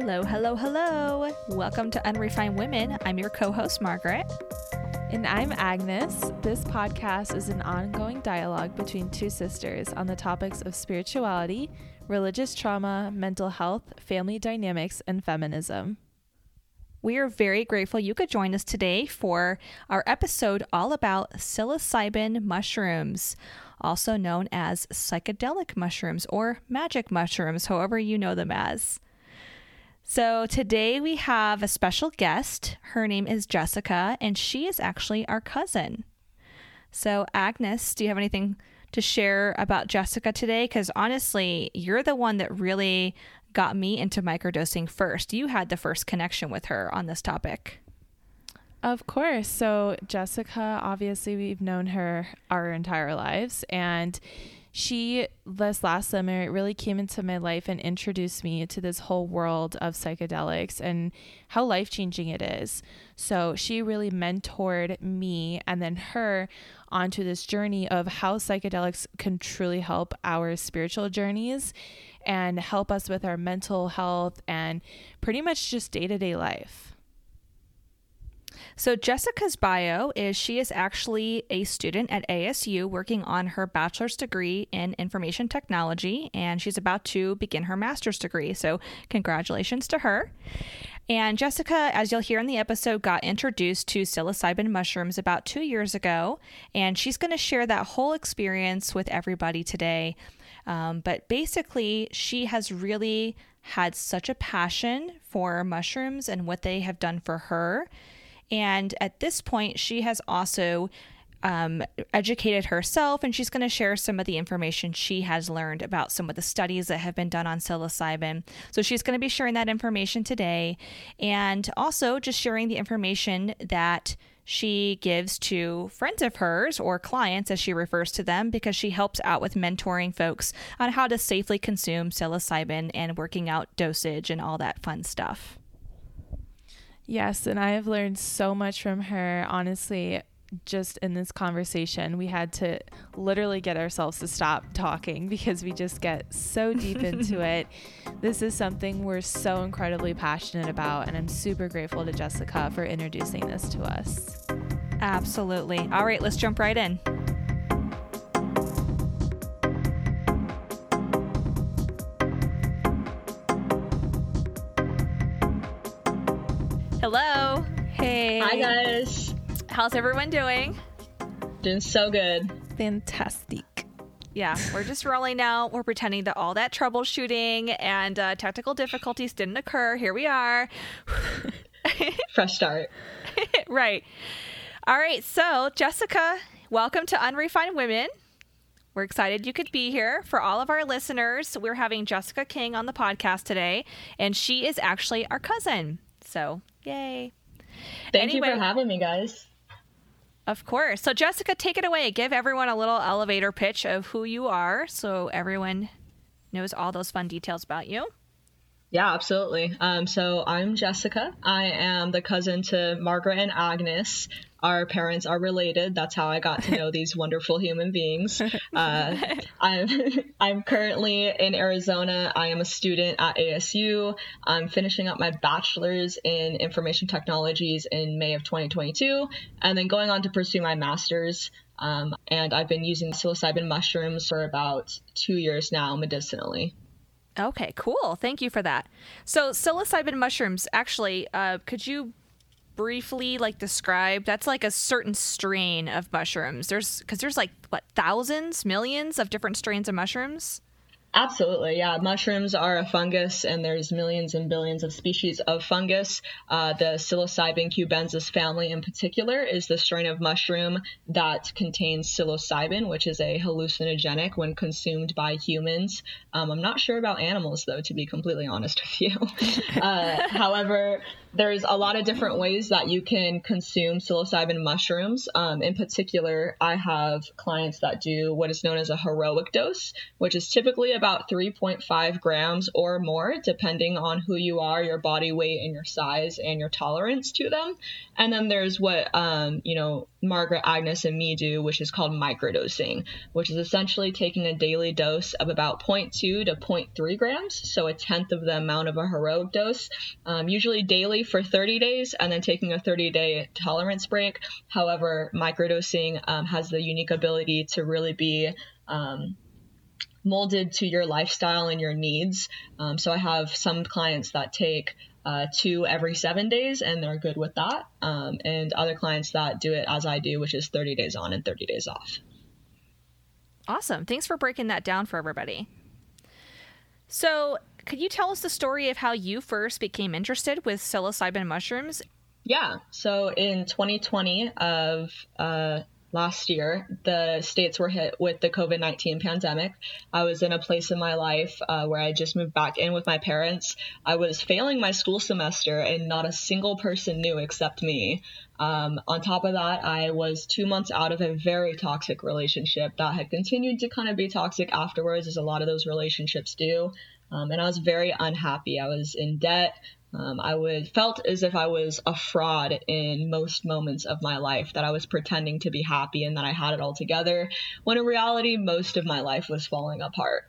Hello, hello, hello. Welcome to Unrefined Women. I'm your co host, Margaret. And I'm Agnes. This podcast is an ongoing dialogue between two sisters on the topics of spirituality, religious trauma, mental health, family dynamics, and feminism. We are very grateful you could join us today for our episode all about psilocybin mushrooms, also known as psychedelic mushrooms or magic mushrooms, however you know them as. So today we have a special guest. Her name is Jessica, and she is actually our cousin. So, Agnes, do you have anything to share about Jessica today? Because honestly, you're the one that really got me into microdosing first. You had the first connection with her on this topic. Of course. So, Jessica, obviously, we've known her our entire lives. And she this last summer really came into my life and introduced me to this whole world of psychedelics and how life-changing it is. So she really mentored me and then her onto this journey of how psychedelics can truly help our spiritual journeys and help us with our mental health and pretty much just day-to-day life. So, Jessica's bio is she is actually a student at ASU working on her bachelor's degree in information technology, and she's about to begin her master's degree. So, congratulations to her. And Jessica, as you'll hear in the episode, got introduced to psilocybin mushrooms about two years ago, and she's going to share that whole experience with everybody today. Um, but basically, she has really had such a passion for mushrooms and what they have done for her and at this point, she has also um, educated herself, and she's going to share some of the information she has learned about some of the studies that have been done on psilocybin. So she's going to be sharing that information today, and also just sharing the information that she gives to friends of hers or clients, as she refers to them, because she helps out with mentoring folks on how to safely consume psilocybin and working out dosage and all that fun stuff. Yes, and I have learned so much from her. Honestly, just in this conversation, we had to literally get ourselves to stop talking because we just get so deep into it. This is something we're so incredibly passionate about, and I'm super grateful to Jessica for introducing this to us. Absolutely. All right, let's jump right in. Hello. Hey. Hi, guys. How's everyone doing? Doing so good. Fantastic. Yeah, we're just rolling now. We're pretending that all that troubleshooting and uh, technical difficulties didn't occur. Here we are. Fresh start. right. All right. So, Jessica, welcome to Unrefined Women. We're excited you could be here. For all of our listeners, we're having Jessica King on the podcast today, and she is actually our cousin. So, yay. Thank anyway, you for having me, guys. Of course. So, Jessica, take it away. Give everyone a little elevator pitch of who you are so everyone knows all those fun details about you. Yeah, absolutely. Um, so I'm Jessica. I am the cousin to Margaret and Agnes. Our parents are related. That's how I got to know these wonderful human beings. Uh, I'm I'm currently in Arizona. I am a student at ASU. I'm finishing up my bachelor's in information technologies in May of 2022, and then going on to pursue my master's. Um, and I've been using psilocybin mushrooms for about two years now medicinally. Okay, cool. Thank you for that. So, psilocybin mushrooms, actually, uh, could you briefly like describe? That's like a certain strain of mushrooms. There's because there's like what thousands, millions of different strains of mushrooms. Absolutely, yeah. Mushrooms are a fungus, and there's millions and billions of species of fungus. Uh, the psilocybin cubensis family, in particular, is the strain of mushroom that contains psilocybin, which is a hallucinogenic when consumed by humans. Um, I'm not sure about animals, though, to be completely honest with you. uh, however, there's a lot of different ways that you can consume psilocybin mushrooms. Um, in particular, I have clients that do what is known as a heroic dose, which is typically about 3.5 grams or more, depending on who you are, your body weight, and your size, and your tolerance to them. And then there's what um, you know Margaret, Agnes, and me do, which is called microdosing, which is essentially taking a daily dose of about 0.2 to 0.3 grams, so a tenth of the amount of a heroic dose, um, usually daily for 30 days, and then taking a 30 day tolerance break. However, microdosing um, has the unique ability to really be um, molded to your lifestyle and your needs. Um, so I have some clients that take uh, two every seven days, and they're good with that. Um, and other clients that do it as I do, which is 30 days on and 30 days off. Awesome. Thanks for breaking that down for everybody. So, could you tell us the story of how you first became interested with psilocybin mushrooms? Yeah. So, in 2020 of uh, last year, the states were hit with the COVID 19 pandemic. I was in a place in my life uh, where I just moved back in with my parents. I was failing my school semester, and not a single person knew except me. Um, on top of that, I was two months out of a very toxic relationship that had continued to kind of be toxic afterwards, as a lot of those relationships do. Um, and I was very unhappy. I was in debt. Um, I would felt as if I was a fraud in most moments of my life, that I was pretending to be happy and that I had it all together, when in reality, most of my life was falling apart.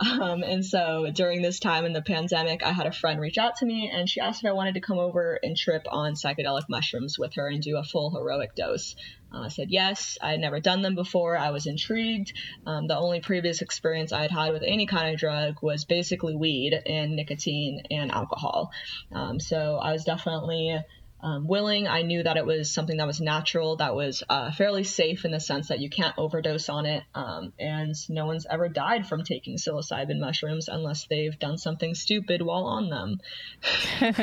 Um, and so during this time in the pandemic, I had a friend reach out to me and she asked if I wanted to come over and trip on psychedelic mushrooms with her and do a full heroic dose. Uh, I said yes. I had never done them before. I was intrigued. Um, the only previous experience I had had with any kind of drug was basically weed and nicotine and alcohol. Um, so I was definitely um, willing. I knew that it was something that was natural, that was uh, fairly safe in the sense that you can't overdose on it. Um, and no one's ever died from taking psilocybin mushrooms unless they've done something stupid while on them.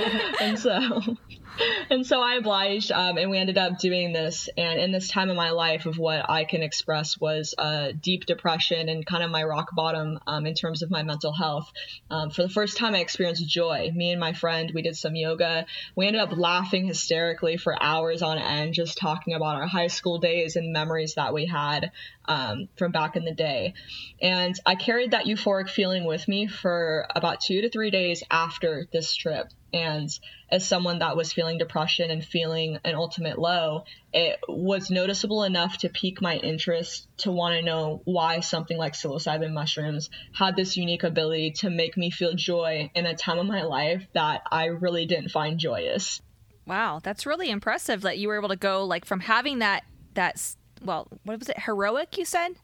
and so, and so I obliged, um, and we ended up doing this. And in this time of my life, of what I can express was uh, deep depression and kind of my rock bottom um, in terms of my mental health. Um, for the first time, I experienced joy. Me and my friend, we did some yoga. We ended up laughing hysterically for hours on end, just talking about our high school days and memories that we had um, from back in the day. And I carried that euphoric feeling with me for about two to three days after this trip. And as someone that was feeling depression and feeling an ultimate low, it was noticeable enough to pique my interest to want to know why something like psilocybin mushrooms had this unique ability to make me feel joy in a time of my life that I really didn't find joyous. Wow, that's really impressive that you were able to go like from having that that well, what was it? Heroic, you said?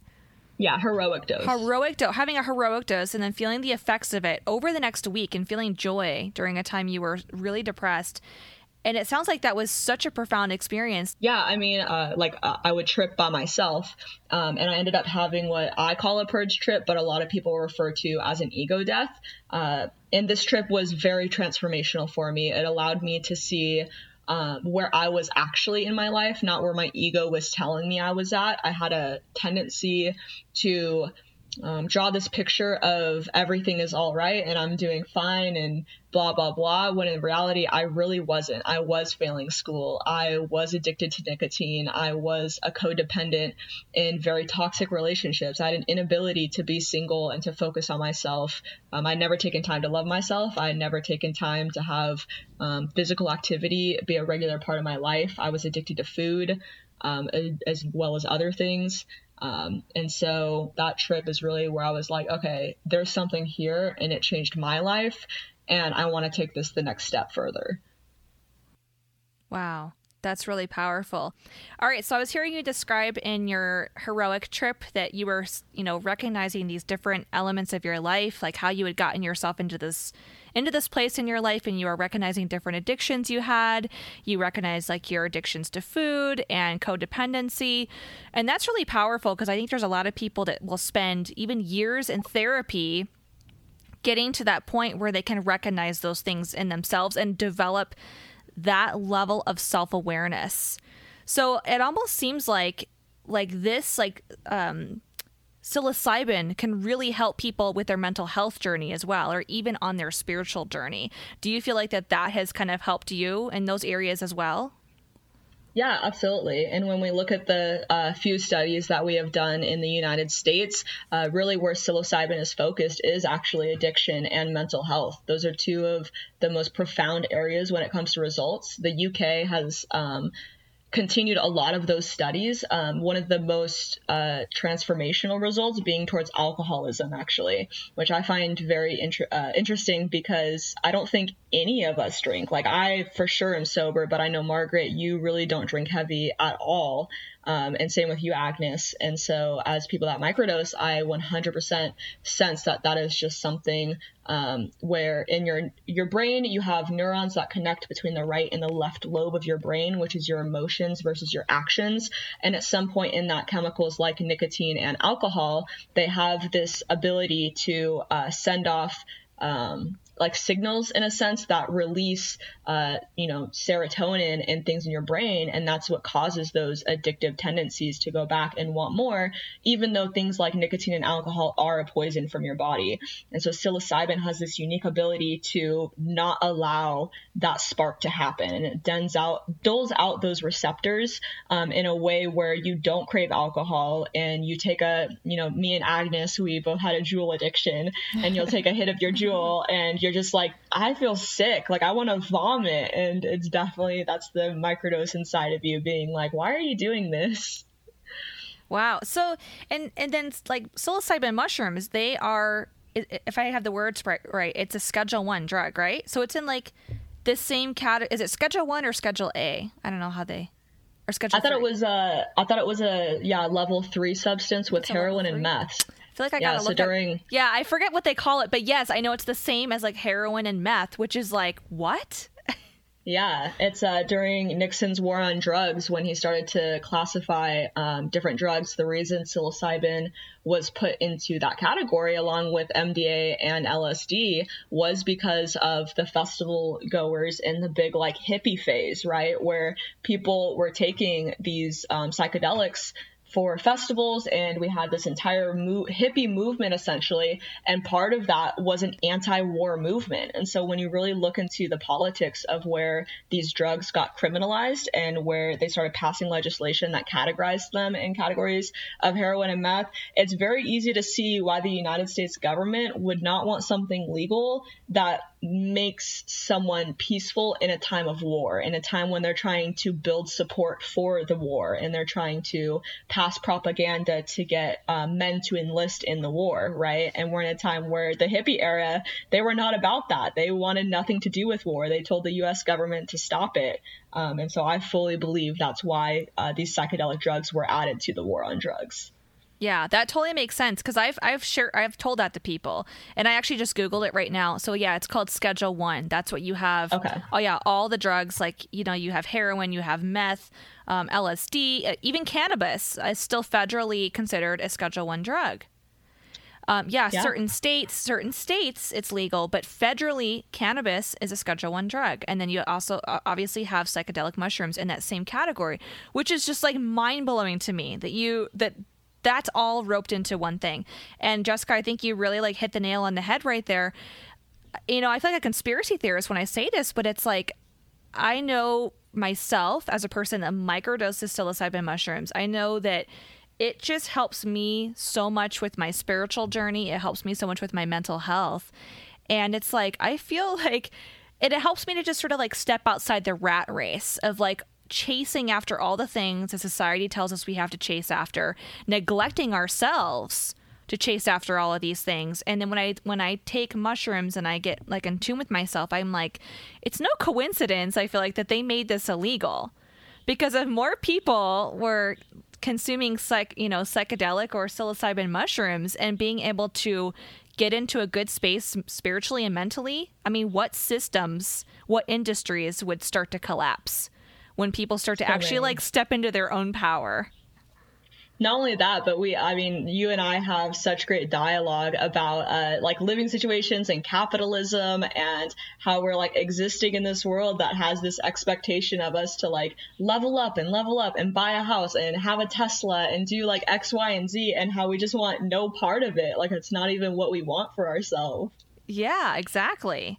Yeah, heroic dose. Heroic dose, having a heroic dose and then feeling the effects of it over the next week and feeling joy during a time you were really depressed. And it sounds like that was such a profound experience. Yeah, I mean, uh, like uh, I would trip by myself, um, and I ended up having what I call a purge trip, but a lot of people refer to as an ego death. Uh, and this trip was very transformational for me. It allowed me to see um, where I was actually in my life, not where my ego was telling me I was at. I had a tendency to um, draw this picture of everything is all right and I'm doing fine and blah, blah, blah, when in reality, I really wasn't. I was failing school. I was addicted to nicotine. I was a codependent in very toxic relationships. I had an inability to be single and to focus on myself. Um, I'd never taken time to love myself. I had never taken time to have um, physical activity be a regular part of my life. I was addicted to food. Um, as well as other things. Um, and so that trip is really where I was like, okay, there's something here and it changed my life. And I want to take this the next step further. Wow. That's really powerful. All right, so I was hearing you describe in your heroic trip that you were, you know, recognizing these different elements of your life, like how you had gotten yourself into this into this place in your life and you are recognizing different addictions you had. You recognize like your addictions to food and codependency. And that's really powerful because I think there's a lot of people that will spend even years in therapy getting to that point where they can recognize those things in themselves and develop that level of self-awareness. So it almost seems like like this like um psilocybin can really help people with their mental health journey as well or even on their spiritual journey do you feel like that that has kind of helped you in those areas as well yeah, absolutely. And when we look at the uh, few studies that we have done in the United States, uh, really where psilocybin is focused is actually addiction and mental health. Those are two of the most profound areas when it comes to results. The UK has um, continued a lot of those studies. Um, one of the most uh, transformational results being towards alcoholism, actually, which I find very inter- uh, interesting because I don't think any of us drink. Like, I for sure am sober, but I know, Margaret, you really don't drink heavy at all. Um, and same with you, Agnes. And so, as people that microdose, I 100% sense that that is just something um, where in your your brain you have neurons that connect between the right and the left lobe of your brain, which is your emotions versus your actions. And at some point in that, chemicals like nicotine and alcohol, they have this ability to uh, send off um, like signals in a sense that release uh, you know serotonin and things in your brain and that's what causes those addictive tendencies to go back and want more even though things like nicotine and alcohol are a poison from your body. And so psilocybin has this unique ability to not allow that spark to happen and it dens out dulls out those receptors um, in a way where you don't crave alcohol and you take a you know me and agnes we both had a Juul addiction and you'll take a hit of your Juul and you're just like, I feel sick. Like, I want to vomit. And it's definitely, that's the microdose inside of you being like, why are you doing this? Wow. So, and, and then like psilocybin mushrooms, they are, if I have the words right, it's a schedule one drug, right? So it's in like the same category. Is it schedule one or schedule A? I don't know how they, or schedule I thought three. it was a, I thought it was a, yeah, level three substance with heroin and meth. I feel like I gotta yeah, look so during... At, yeah, I forget what they call it, but yes, I know it's the same as like heroin and meth, which is like what? Yeah, it's uh, during Nixon's war on drugs when he started to classify um, different drugs. The reason psilocybin was put into that category, along with MDA and LSD, was because of the festival goers in the big like hippie phase, right? Where people were taking these um, psychedelics for festivals and we had this entire mo- hippie movement essentially and part of that was an anti-war movement. And so when you really look into the politics of where these drugs got criminalized and where they started passing legislation that categorized them in categories of heroin and meth it's very easy to see why the united states government would not want something legal that makes someone peaceful in a time of war, in a time when they're trying to build support for the war and they're trying to pass propaganda to get uh, men to enlist in the war, right? And we're in a time where the hippie era, they were not about that. They wanted nothing to do with war. They told the US government to stop it. Um, and so I fully believe that's why uh, these psychedelic drugs were added to the war on drugs. Yeah, that totally makes sense because I've I've sure I've told that to people, and I actually just googled it right now. So yeah, it's called Schedule One. That's what you have. Okay. Oh yeah, all the drugs like you know you have heroin, you have meth, um, LSD, uh, even cannabis is still federally considered a Schedule One drug. Um, yeah, yeah, certain states, certain states, it's legal, but federally, cannabis is a Schedule One drug, and then you also uh, obviously have psychedelic mushrooms in that same category, which is just like mind blowing to me that you that that's all roped into one thing. And Jessica, I think you really like hit the nail on the head right there. You know, I feel like a conspiracy theorist when I say this, but it's like I know myself as a person that microdoses psilocybin mushrooms. I know that it just helps me so much with my spiritual journey. It helps me so much with my mental health. And it's like I feel like it helps me to just sort of like step outside the rat race of like chasing after all the things that society tells us we have to chase after, neglecting ourselves to chase after all of these things. And then when I when I take mushrooms and I get like in tune with myself, I'm like, it's no coincidence. I feel like that they made this illegal because if more people were consuming psych, you know, psychedelic or psilocybin mushrooms and being able to get into a good space spiritually and mentally, I mean, what systems, what industries would start to collapse? When people start to actually like step into their own power not only that, but we, I mean, you and I have such great dialogue about uh, like living situations and capitalism and how we're like existing in this world that has this expectation of us to like level up and level up and buy a house and have a Tesla and do like X, Y, and Z and how we just want no part of it. Like it's not even what we want for ourselves. Yeah, exactly.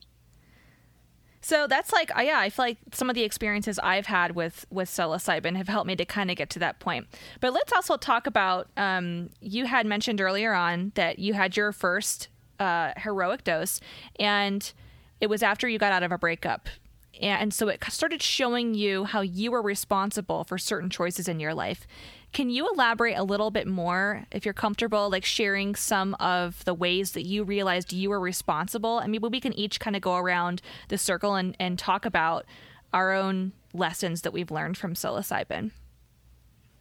So that's like, yeah, I feel like some of the experiences I've had with with psilocybin have helped me to kind of get to that point. But let's also talk about. Um, you had mentioned earlier on that you had your first uh, heroic dose, and it was after you got out of a breakup. and so it started showing you how you were responsible for certain choices in your life. Can you elaborate a little bit more, if you're comfortable, like sharing some of the ways that you realized you were responsible? And maybe we can each kind of go around the circle and, and talk about our own lessons that we've learned from psilocybin.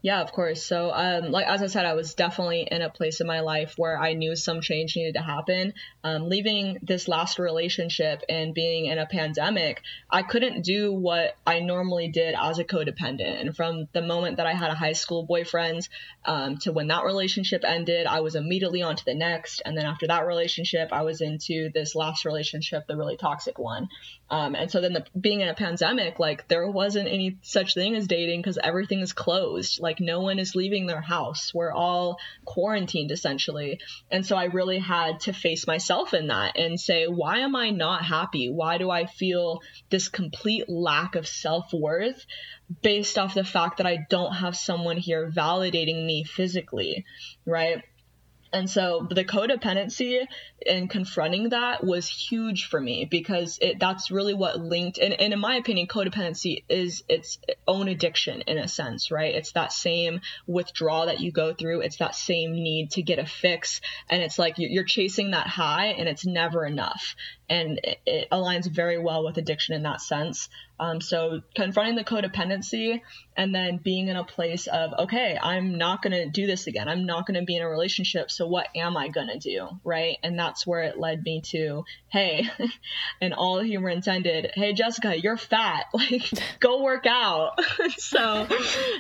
Yeah, of course. So, um, like as I said, I was definitely in a place in my life where I knew some change needed to happen. Um, leaving this last relationship and being in a pandemic, I couldn't do what I normally did as a codependent. And from the moment that I had a high school boyfriend um, to when that relationship ended, I was immediately on to the next. And then after that relationship, I was into this last relationship, the really toxic one. Um, and so then the, being in a pandemic, like there wasn't any such thing as dating because everything is closed. Like no one is leaving their house. We're all quarantined essentially. And so I really had to face myself in that and say, why am I not happy? Why do I feel this complete lack of self worth based off the fact that I don't have someone here validating me physically, right? And so the codependency and confronting that was huge for me because it that's really what linked and, and in my opinion codependency is its own addiction in a sense right? It's that same withdrawal that you go through. It's that same need to get a fix. And it's like you're chasing that high and it's never enough. And it, aligns very well with addiction in that sense. Um, so confronting the codependency and then being in a place of okay i'm not going to do this again. I'm not going to be in a relationship. So what am i going to do right and that's where it led me to, hey, and all humor intended, hey, Jessica, you're fat. Like, go work out. so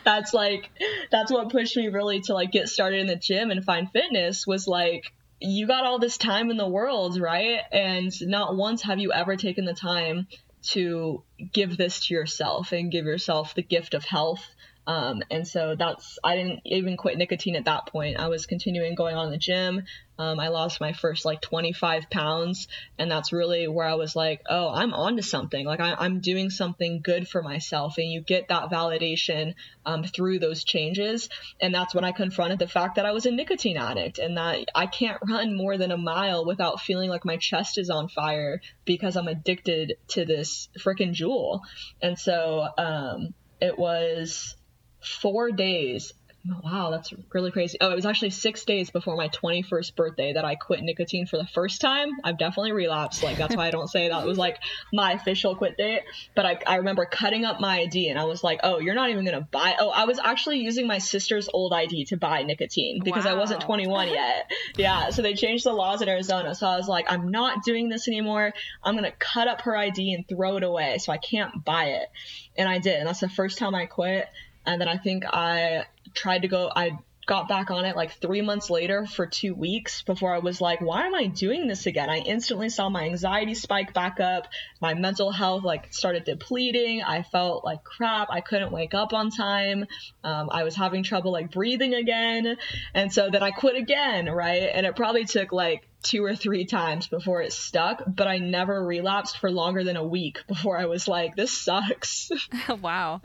that's like, that's what pushed me really to like get started in the gym and find fitness was like, you got all this time in the world, right? And not once have you ever taken the time to give this to yourself and give yourself the gift of health um, and so that's, I didn't even quit nicotine at that point. I was continuing going on the gym. Um, I lost my first like 25 pounds. And that's really where I was like, oh, I'm onto something. Like I, am doing something good for myself. And you get that validation um, through those changes. And that's when I confronted the fact that I was a nicotine addict and that I can't run more than a mile without feeling like my chest is on fire because I'm addicted to this freaking Juul. And so um, it was four days. Wow, that's really crazy. Oh, it was actually six days before my 21st birthday that I quit nicotine for the first time. I've definitely relapsed. Like, that's why I don't say that it was like my official quit date. But I, I remember cutting up my ID and I was like, oh, you're not even going to buy. Oh, I was actually using my sister's old ID to buy nicotine because wow. I wasn't 21 yet. yeah. So they changed the laws in Arizona. So I was like, I'm not doing this anymore. I'm going to cut up her ID and throw it away so I can't buy it. And I did. And that's the first time I quit and then I think I tried to go. I got back on it like three months later for two weeks before I was like, why am I doing this again? I instantly saw my anxiety spike back up. My mental health like started depleting. I felt like crap. I couldn't wake up on time. Um, I was having trouble like breathing again. And so then I quit again, right? And it probably took like two or three times before it stuck, but I never relapsed for longer than a week before I was like, this sucks. wow.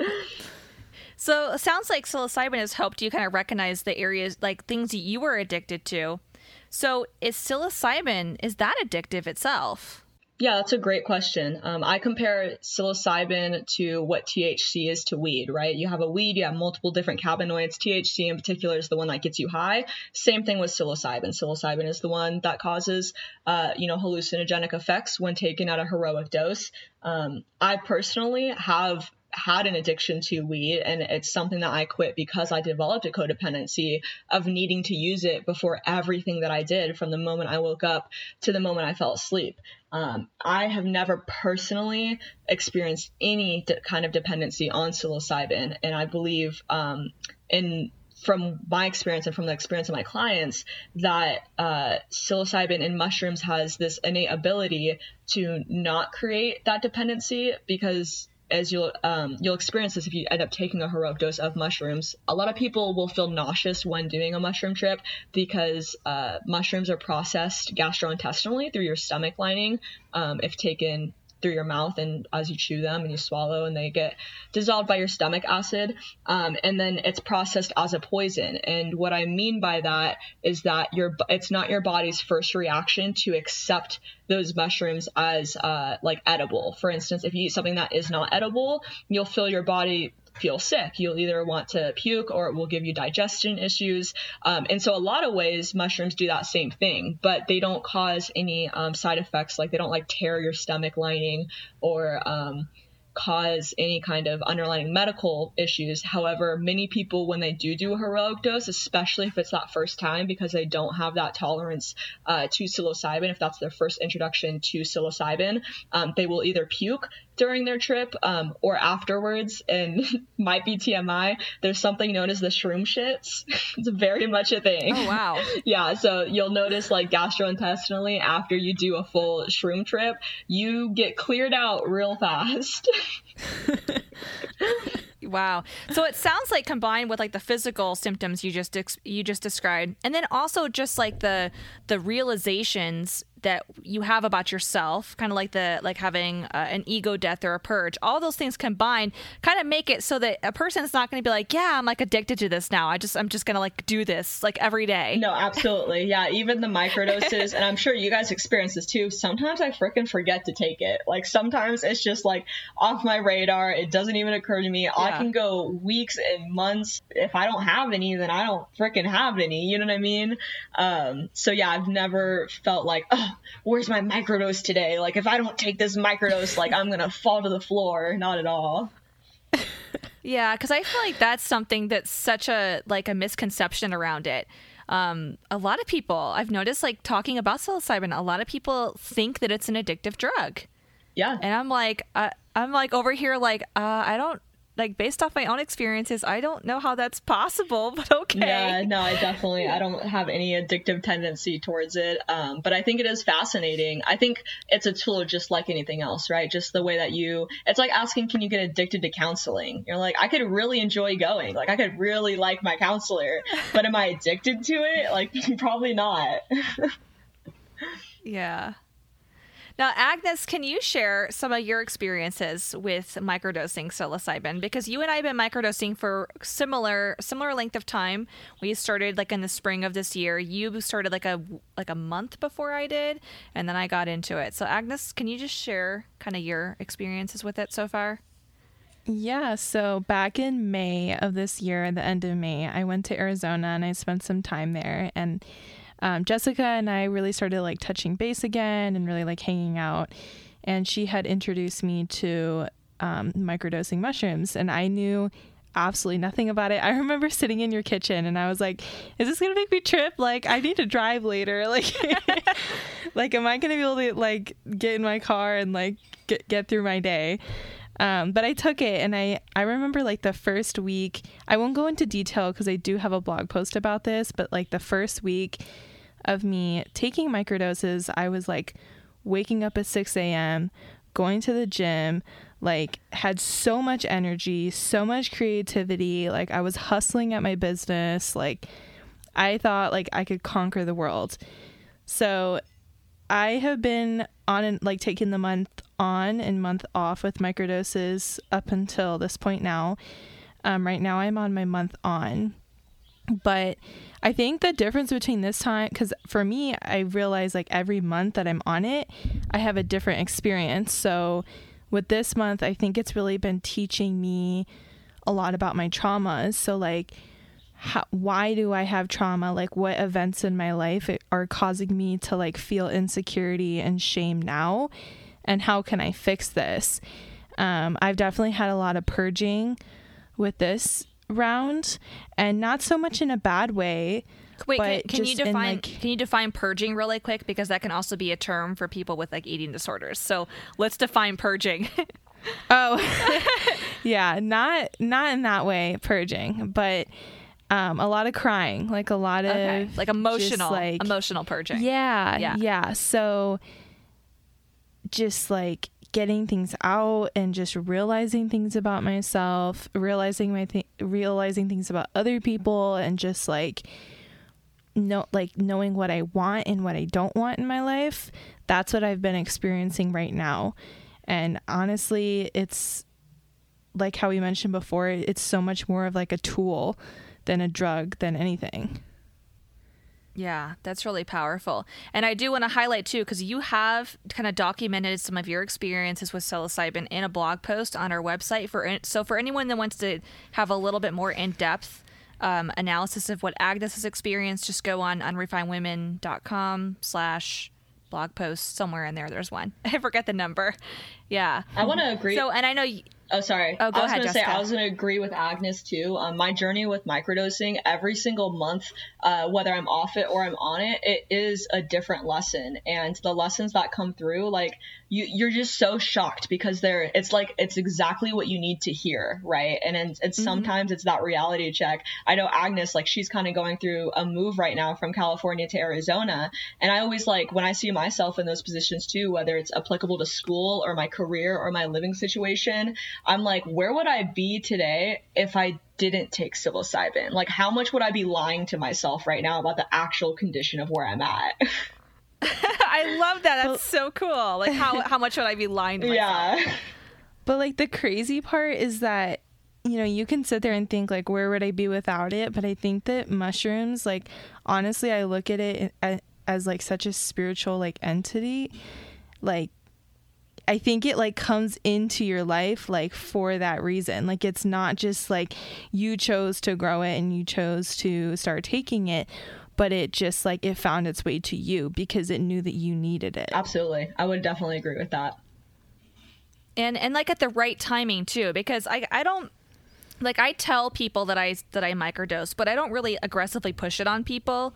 So it sounds like psilocybin has helped you kind of recognize the areas, like things that you were addicted to. So is psilocybin, is that addictive itself? Yeah, that's a great question. Um, I compare psilocybin to what THC is to weed, right? You have a weed, you have multiple different cannabinoids. THC in particular is the one that gets you high. Same thing with psilocybin. Psilocybin is the one that causes, uh, you know, hallucinogenic effects when taken at a heroic dose. Um, I personally have had an addiction to weed and it's something that I quit because I developed a codependency of needing to use it before everything that I did from the moment I woke up to the moment I fell asleep. Um, I have never personally experienced any de- kind of dependency on psilocybin, and I believe um, in from my experience and from the experience of my clients that uh, psilocybin in mushrooms has this innate ability to not create that dependency because as you'll um, you'll experience this if you end up taking a heroic dose of mushrooms. A lot of people will feel nauseous when doing a mushroom trip because uh, mushrooms are processed gastrointestinally through your stomach lining um, if taken through your mouth and as you chew them and you swallow and they get dissolved by your stomach acid um, and then it's processed as a poison. And what i mean by that is that your it's not your body's first reaction to accept those mushrooms as uh, like edible. For instance if you eat something that is not edible you'll feel your body feel sick. You'll either want to puke or it will give you digestion issues. Um, and so, a lot of ways, mushrooms do that same thing, but they don't cause any um, side effects. Like they don't like tear your stomach lining or um, cause any kind of underlying medical issues. However, many people, when they do do a heroic dose, especially if it's that first time because they don't have that tolerance uh, to psilocybin, if that's their first introduction to psilocybin, um, they will either puke during their trip um, or afterwards. And might be TMI, there's something known as the shroom shits. it's very much a thing. Oh, wow. yeah. So you'll notice, like, gastrointestinally, after you do a full shroom trip, you get cleared out real fast. wow. So it sounds like combined with like the physical symptoms you just ex- you just described and then also just like the the realizations that you have about yourself, kind of like the like having uh, an ego death or a purge. All those things combined kind of make it so that a person's not going to be like, yeah, I'm like addicted to this now. I just I'm just going to like do this like every day. No, absolutely. Yeah, even the microdoses and I'm sure you guys experience this too. Sometimes I freaking forget to take it. Like sometimes it's just like off my radar. It doesn't even occur to me. Yeah. I can go weeks and months if I don't have any, then I don't freaking have any. You know what I mean? Um, so yeah, I've never felt like, oh, where's my microdose today? Like, if I don't take this microdose, like, I'm going to fall to the floor. Not at all. yeah, because I feel like that's something that's such a, like, a misconception around it. Um, a lot of people, I've noticed, like, talking about psilocybin, a lot of people think that it's an addictive drug. Yeah. And I'm like, uh, I'm like over here, like, uh, I don't like based off my own experiences, I don't know how that's possible, but okay. Yeah, no, I definitely I don't have any addictive tendency towards it. Um, but I think it is fascinating. I think it's a tool just like anything else, right? Just the way that you it's like asking can you get addicted to counseling? You're like, I could really enjoy going. Like I could really like my counselor, but am I addicted to it? Like probably not. yeah. Now, Agnes, can you share some of your experiences with microdosing psilocybin? Because you and I have been microdosing for similar similar length of time. We started like in the spring of this year. You started like a like a month before I did, and then I got into it. So, Agnes, can you just share kind of your experiences with it so far? Yeah, so back in May of this year, the end of May, I went to Arizona and I spent some time there and um, Jessica and I really started like touching base again and really like hanging out. And she had introduced me to um, microdosing mushrooms, and I knew absolutely nothing about it. I remember sitting in your kitchen and I was like, is this going to make me trip? Like I need to drive later. Like like am I going to be able to like get in my car and like get get through my day? Um, but I took it and I, I remember like the first week, I won't go into detail because I do have a blog post about this, but like the first week of me taking microdoses, I was like waking up at 6 a.m., going to the gym, like had so much energy, so much creativity. Like I was hustling at my business. Like I thought like I could conquer the world. So I have been on and like taking the month on and month off with microdoses up until this point now. Um, right now I'm on my month on. But I think the difference between this time, because for me, I realize like every month that I'm on it, I have a different experience. So with this month, I think it's really been teaching me a lot about my traumas. So, like, how, why do I have trauma? Like, what events in my life are causing me to like feel insecurity and shame now? And how can I fix this? Um, I've definitely had a lot of purging with this round and not so much in a bad way Wait, can, can you define like, can you define purging really quick because that can also be a term for people with like eating disorders. So let's define purging. oh, yeah, not not in that way purging, but um, a lot of crying, like a lot of okay. like emotional, like emotional purging. Yeah, yeah, yeah. So just like getting things out and just realizing things about myself, realizing my th- realizing things about other people and just like know like knowing what I want and what I don't want in my life. That's what I've been experiencing right now. And honestly, it's like how we mentioned before, it's so much more of like a tool than a drug than anything. Yeah, that's really powerful. And I do want to highlight too, because you have kind of documented some of your experiences with psilocybin in a blog post on our website. For so for anyone that wants to have a little bit more in depth um, analysis of what Agnes has experienced, just go on unrefinedwomen.com slash blog post somewhere in there. There's one. I forget the number. Yeah. I want to agree. So, and I know. Oh, sorry. Oh, go I was gonna say I was gonna agree with Agnes too. Um, my journey with microdosing every single month, uh, whether I'm off it or I'm on it, it is a different lesson. And the lessons that come through, like you, you're just so shocked because they're. It's like it's exactly what you need to hear, right? And and, and sometimes it's that reality check. I know Agnes, like she's kind of going through a move right now from California to Arizona, and I always like when I see myself in those positions too, whether it's applicable to school or my career or my living situation. I'm like, where would I be today if I didn't take psilocybin? Like, how much would I be lying to myself right now about the actual condition of where I'm at? I love that. That's so cool. Like, how, how much would I be lying to myself? yeah. But like the crazy part is that you know, you can sit there and think like where would I be without it, but I think that mushrooms like honestly I look at it a- as like such a spiritual like entity. Like I think it like comes into your life like for that reason. Like it's not just like you chose to grow it and you chose to start taking it, but it just like it found its way to you because it knew that you needed it. Absolutely. I would definitely agree with that. and and like at the right timing too because i i don't like i tell people that i that i microdose but i don't really aggressively push it on people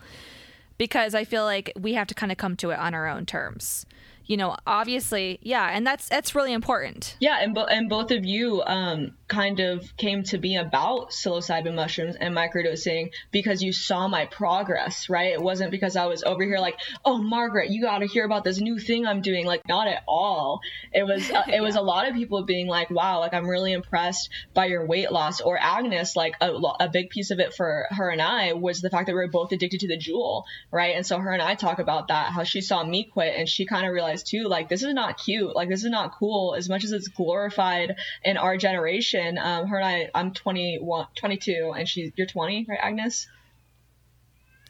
because i feel like we have to kind of come to it on our own terms you know obviously yeah and that's that's really important Yeah, and, bo- and both of you um, kind of came to be about psilocybin mushrooms and microdosing because you saw my progress, right? It wasn't because I was over here like, oh, Margaret, you got to hear about this new thing I'm doing. Like, not at all. It was uh, it was a lot of people being like, wow, like I'm really impressed by your weight loss. Or Agnes, like a, a big piece of it for her and I was the fact that we were both addicted to the Juul, right? And so her and I talk about that, how she saw me quit and she kind of realized too, like this is not cute, like this is not cool. As much as it's glorified in our generation, um, her and I, I'm 21, 22, and she's you're 20, right, Agnes?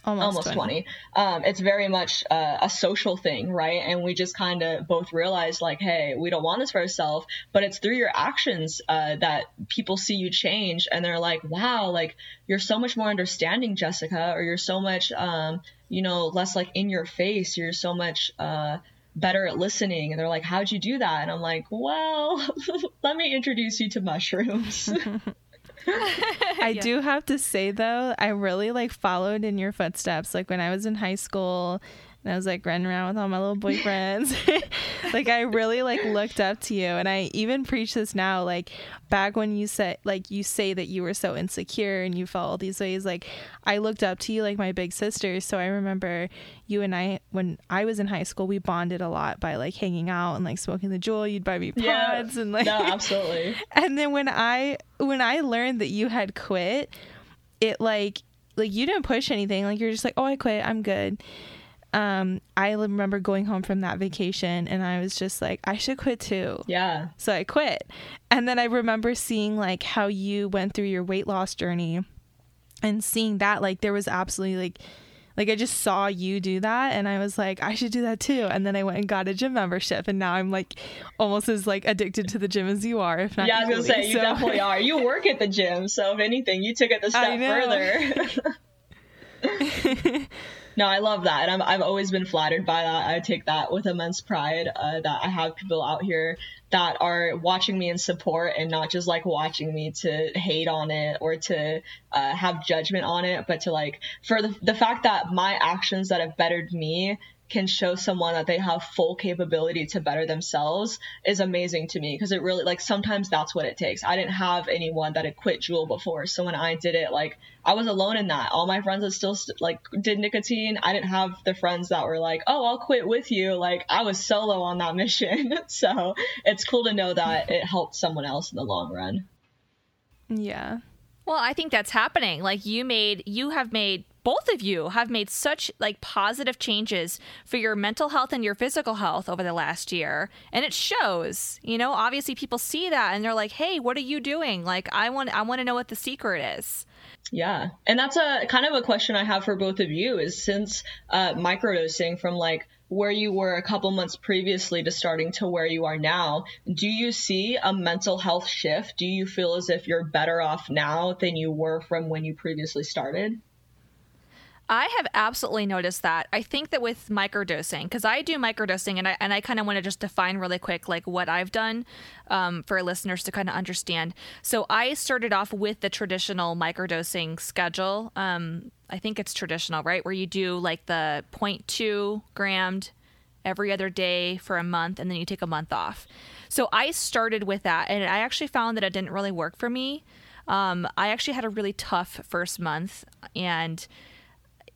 Almost, almost 20. Um, it's very much uh, a social thing, right? And we just kind of both realized, like, hey, we don't want this for ourselves, but it's through your actions uh, that people see you change, and they're like, wow, like you're so much more understanding, Jessica, or you're so much, um, you know, less like in your face. You're so much. Uh, better at listening. And they're like how'd you do that? And i'm like well let me introduce you to mushrooms. I do have to say though, I really like followed in your footsteps. Like when I was in high school and I was like running around with all my little boyfriends. like I really like looked up to you and I even preach this now like back when you said like you say that you were so insecure and you felt all these ways like I looked up to you like my big sister. So I remember you and I when I was in high school we bonded a lot by like hanging out and like smoking the Juul. You'd buy me pods and like no absolutely and then when i when i learned that you had quit it like like you didn't push anything like you're just like oh i quit i'm good um i remember going home from that vacation and i was just like i should quit too yeah so i quit and then i remember seeing like how you went through your weight loss journey and seeing that like there was absolutely like like I just saw you do that and I was like I should do that too and then I went and got a gym membership and now I'm like almost as like addicted to the gym as you are if not Yeah, I was gonna equally. say you So- definitely are. You work at the gym, so if anything, you took it a I step further. no, I love that, and I'm, I've always been flattered by that. I take that with immense pride uh, that I have people out here that are watching me in support and not just like watching me to hate on it or to uh, have judgment on it, but to like for the, the fact that my actions that have bettered me can show someone that they have full capability to better themselves is amazing to me because it really like sometimes that's what it takes. I didn't have anyone that had quit Juul before, so when I did it, like I was alone in that. All my friends that still st- like did nicotine. I didn't have the friends that were like, "Oh, I'll quit with you." Like I was solo on that mission, so it's cool to know that it helped someone else in the long run. yeah Well, I think that's happening. Like you made, you have made both of you have made such like positive changes for your mental health and your physical health over the last year and it shows you know obviously people see that and they're like hey what are you doing like i want i want to know what the secret is yeah and that's a kind of a question i have for both of you is since uh, microdosing from like where you were a couple months previously to starting to where you are now, do you see a mental health shift? Do you feel as if you're better off now than you were from when you previously started? I have absolutely noticed that. I think that with microdosing, because I do microdosing, and I and I kind of want to just define really quick like what I've done um, for listeners to kind of understand. So I started off with the traditional microdosing schedule. Um, I think it's traditional, right, where you do like the 0.2 grammed every other day for a month, and then you take a month off. So I started with that, and I actually found that it didn't really work for me. Um, I actually had a really tough first month, and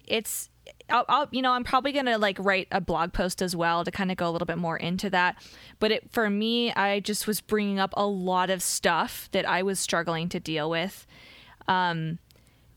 it's I'll, I'll, you know i'm probably gonna like write a blog post as well to kind of go a little bit more into that. But it for me i just was bringing up a lot of stuff that i was struggling to deal with. Um,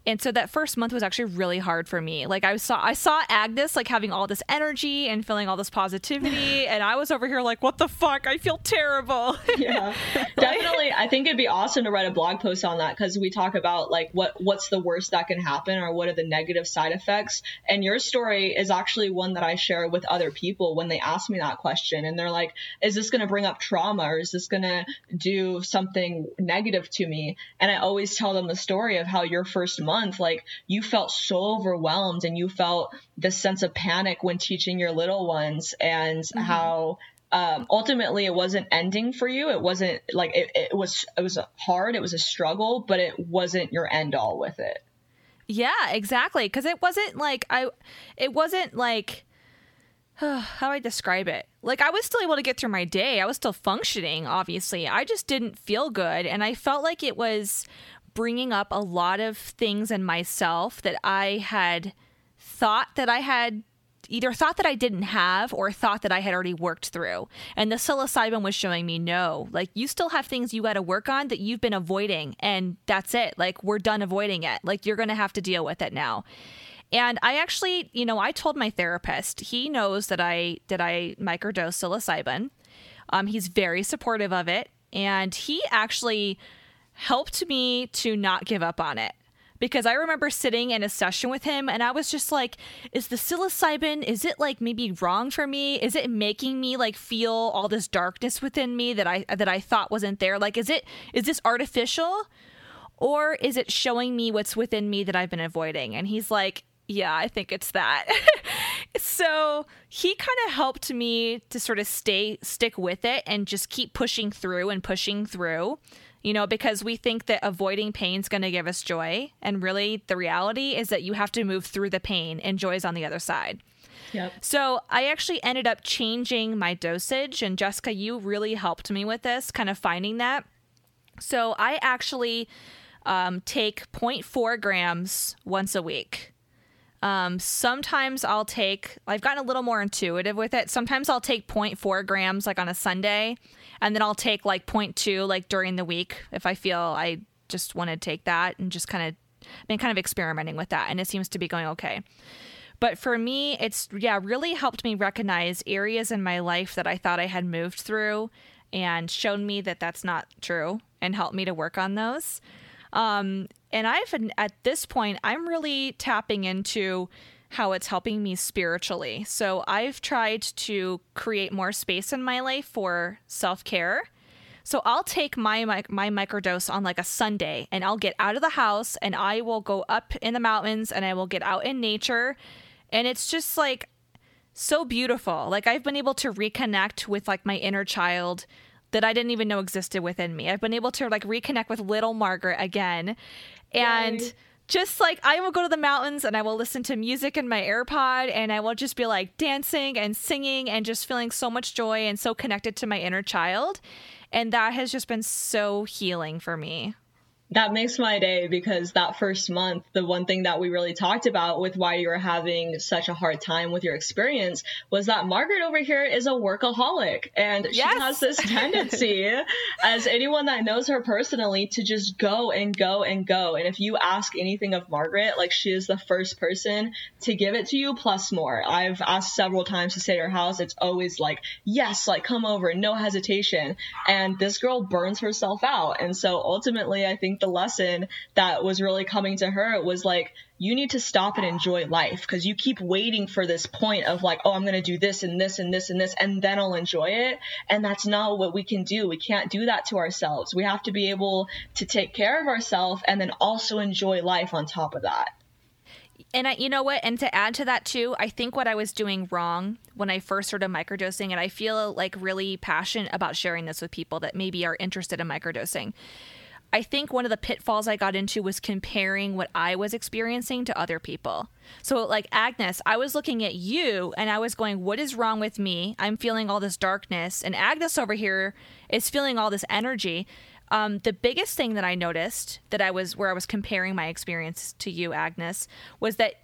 and so that first month was actually really hard for me. Like i saw i saw agnes like having all this energy and feeling all this positivity and i was over here like what the fuck? I feel terrible. Yeah. Definitely i think it'd be awesome to write a blog post on that because we talk about like what what's the worst that can happen or what are the negative side effects. And your story is actually one that i share with other people when they ask me that question and they're like is this going to bring up trauma or is this going to do something negative to me? And i always tell them the story of how your first month month, like you felt so overwhelmed and you felt this sense of panic when teaching your little ones and mm-hmm. how um, ultimately it wasn't ending for you. It wasn't like it, it was, it was hard. It was a struggle, but it wasn't your end all with it. Yeah, exactly. Cause it wasn't like I, it wasn't like, how do I describe it? Like I was still able to get through my day. I was still functioning, obviously. I just didn't feel good and I felt like it was bringing up a lot of things in myself that I had thought that I had either thought that I didn't have or thought that I had already worked through. And the psilocybin was showing me no, like you still have things you got to work on that you've been avoiding and that's it. Like we're done avoiding it. Like you're going to have to deal with it now. And I actually, you know, I told my therapist, he knows that I that I microdose psilocybin. Um, he's very supportive of it and he actually helped me to not give up on it because I remember sitting in a session with him and I was just like, is the psilocybin, is it like maybe wrong for me? Is it making me like feel all this darkness within me that I that I thought wasn't there? Like is it is this artificial? Or is it showing me what's within me that I've been avoiding? And he's like, yeah, I think it's that. so he kind of helped me to sort of stay stick with it and just keep pushing through and pushing through you know, because we think that avoiding pain is going to give us joy. And really, the reality is that you have to move through the pain, and joy is on the other side. Yep. So I actually ended up changing my dosage, and Jessica, you really helped me with this, kind of finding that. So I actually um, take 0.4 grams once a week. Um, sometimes I'll take, I've gotten a little more intuitive with it. Sometimes I'll take 0.4 grams like on a Sunday, and then I'll take like 0.2 like during the week if I feel I just want to take that and just kind of been kind of experimenting with that, and it seems to be going okay. But for me, it's yeah, really helped me recognize areas in my life that I thought I had moved through and shown me that that's not true and helped me to work on those. Um, and I've at this point, I'm really tapping into how it's helping me spiritually. So I've tried to create more space in my life for self care. So I'll take my, my my microdose on like a Sunday and I'll get out of the house and I will go up in the mountains and I will get out in nature and it's just like so beautiful. Like I've been able to reconnect with like my inner child that I didn't even know existed within me. I've been able to like reconnect with little Margaret again. And Yay. just like I will go to the mountains and I will listen to music in my AirPod and I will just be like dancing and singing and just feeling so much joy and so connected to my inner child. And that has just been so healing for me. That makes my day because that first month, the one thing that we really talked about with why you were having such a hard time with your experience was that Margaret over here is a workaholic and yes. she has this tendency, as anyone that knows her personally, to just go and go and go. And if you ask anything of Margaret, like she is the first person to give it to you plus more. I've asked several times to stay at her house. It's always like, yes, like come over, no hesitation. And this girl burns herself out. And so ultimately, I think the lesson that was really coming to her was like, you need to stop and enjoy life because you keep waiting for this point of like, oh, I'm going to do this and this and this and this, and then I'll enjoy it. And that's not what we can do. We can't do that to ourselves. We have to be able to take care of ourselves and then also enjoy life on top of that. And I, you know what? And to add to that too, I think what I was doing wrong when I first started microdosing, and I feel like really passionate about sharing this with people that maybe are interested in microdosing I think one of the pitfalls I got into was comparing what I was experiencing to other people. So, like Agnes, I was looking at you and I was going, What is wrong with me? I'm feeling all this darkness. And Agnes over here is feeling all this energy. Um, the biggest thing that I noticed that I was where I was comparing my experience to you, Agnes, was that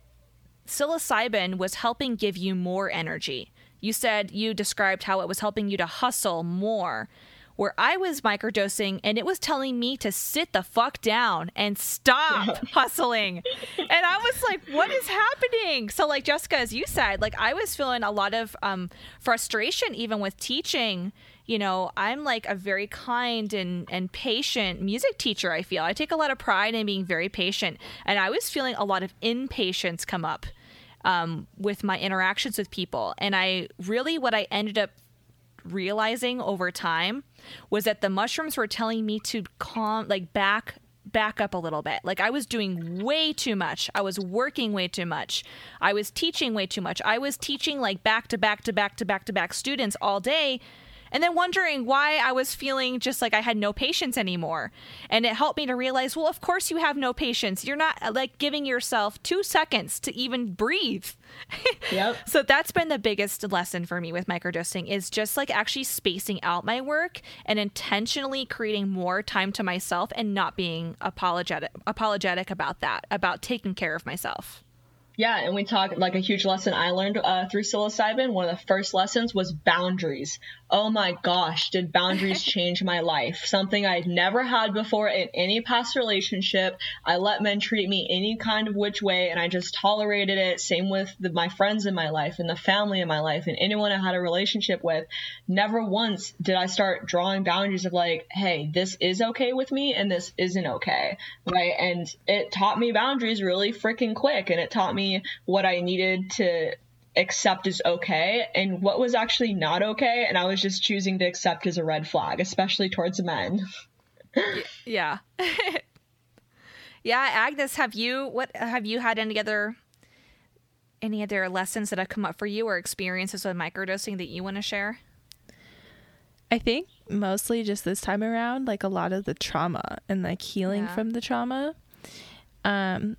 psilocybin was helping give you more energy. You said you described how it was helping you to hustle more where I was microdosing and it was telling me to sit the fuck down and stop yeah. hustling. And I was like, what is happening? So, like Jessica, as you said, like I was feeling a lot of um, frustration even with teaching. You know, I'm like a very kind and, and patient music teacher, I feel. I take a lot of pride in being very patient. And I was feeling a lot of impatience come up. Um, with my interactions with people. And I really, what I ended up realizing over time was that the mushrooms were telling me to calm, like back back up a little bit. Like I was doing way too much. I was working way too much. I was teaching way too much. I was teaching like back to back to back to back to back students all day and then wondering why I was feeling just like I had no patience anymore. And it helped me to realize, well, of course you have no patience. You're not uh, like giving yourself two seconds to even breathe. Yep. so that's been the biggest lesson for me with microdosing is just like actually spacing out my work and intentionally creating more time to myself and not being apologetic apologetic about that, about taking care of myself. Yeah, and we talk like a huge lesson I learned uh, through psilocybin. One of the first lessons was boundaries. Oh my gosh, did boundaries change my life? Something I'd never had before in any past relationship. I let men treat me any kind of which way, and I just tolerated it. Same with the, my friends in my life and the family in my life and anyone I had a relationship with. Never once did I start drawing boundaries of like, hey, this is okay with me and this isn't okay, right? And it taught me boundaries really freaking quick, and it taught me me what I needed to accept as okay and what was actually not okay and I was just choosing to accept as a red flag, especially towards men. yeah. yeah, Agnes, have you what have you had any other any other lessons that have come up for you or experiences with microdosing that you want to share? I think mostly just this time around, like a lot of the trauma and like healing yeah. from the trauma. Um,